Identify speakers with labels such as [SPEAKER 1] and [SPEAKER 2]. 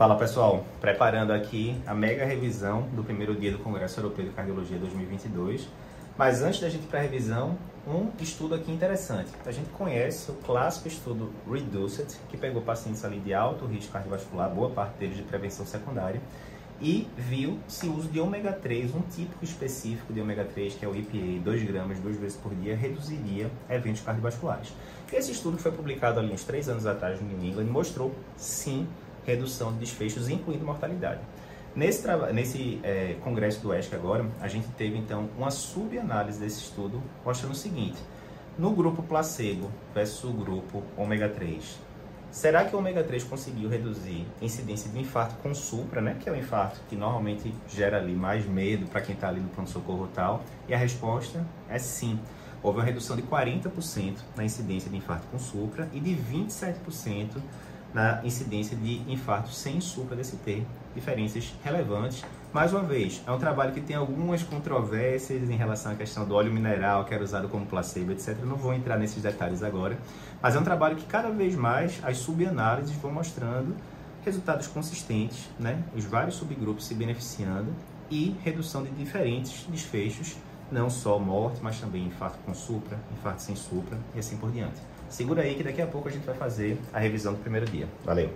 [SPEAKER 1] Fala pessoal, preparando aqui a mega revisão do primeiro dia do Congresso Europeu de Cardiologia 2022. Mas antes da gente ir para a revisão, um estudo aqui interessante. A gente conhece o clássico estudo REDUCED, que pegou pacientes ali de alto risco cardiovascular, boa parte deles de prevenção secundária, e viu se o uso de ômega 3, um típico específico de ômega 3, que é o EPA, 2 gramas duas vezes por dia, reduziria eventos cardiovasculares. Esse estudo foi publicado ali uns 3 anos atrás no New England e mostrou, sim, redução de desfechos, incluindo mortalidade. Nesse, nesse é, congresso do ESC agora, a gente teve então uma subanálise desse estudo, mostrando o seguinte: no grupo placebo versus o grupo ômega 3, será que o ômega 3 conseguiu reduzir incidência de infarto com supra, né, que é o infarto que normalmente gera ali mais medo para quem está ali no pronto-socorro tal? E a resposta é sim. Houve uma redução de 40% na incidência de infarto com supra e de 27% na incidência de infartos sem supra-DCT, diferenças relevantes. Mais uma vez, é um trabalho que tem algumas controvérsias em relação à questão do óleo mineral que era usado como placebo, etc. Não vou entrar nesses detalhes agora, mas é um trabalho que cada vez mais as subanálises vão mostrando resultados consistentes, né? os vários subgrupos se beneficiando e redução de diferentes desfechos, não só morte, mas também infarto com supra, infarto sem supra e assim por diante. Segura aí que daqui a pouco a gente vai fazer a revisão do primeiro dia. Valeu!